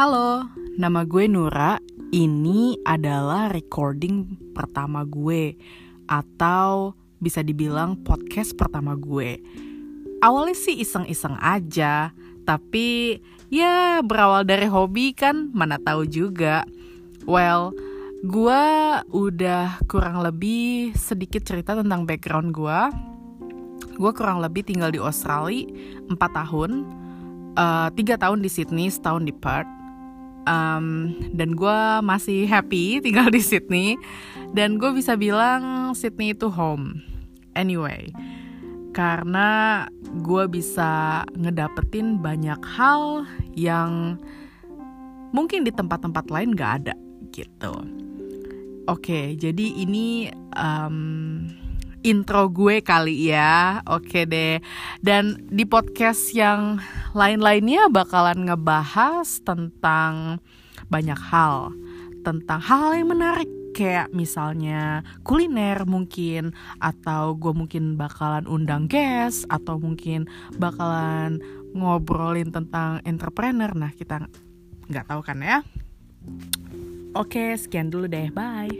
Halo, nama gue Nura. Ini adalah recording pertama gue atau bisa dibilang podcast pertama gue. Awalnya sih iseng-iseng aja, tapi ya berawal dari hobi kan mana tahu juga. Well, gue udah kurang lebih sedikit cerita tentang background gue. Gue kurang lebih tinggal di Australia 4 tahun, uh, 3 tahun di Sydney, setahun di Perth um, dan gue masih happy tinggal di Sydney. Dan gue bisa bilang Sydney itu home. Anyway karena gue bisa ngedapetin banyak hal yang mungkin di tempat-tempat lain gak ada gitu. Oke jadi ini um, intro gue kali ya. Oke deh. Dan di podcast yang lain-lainnya bakalan ngebahas tentang banyak hal. Tentang hal yang menarik kayak misalnya kuliner mungkin atau gue mungkin bakalan undang guest atau mungkin bakalan ngobrolin tentang entrepreneur nah kita nggak tahu kan ya oke sekian dulu deh bye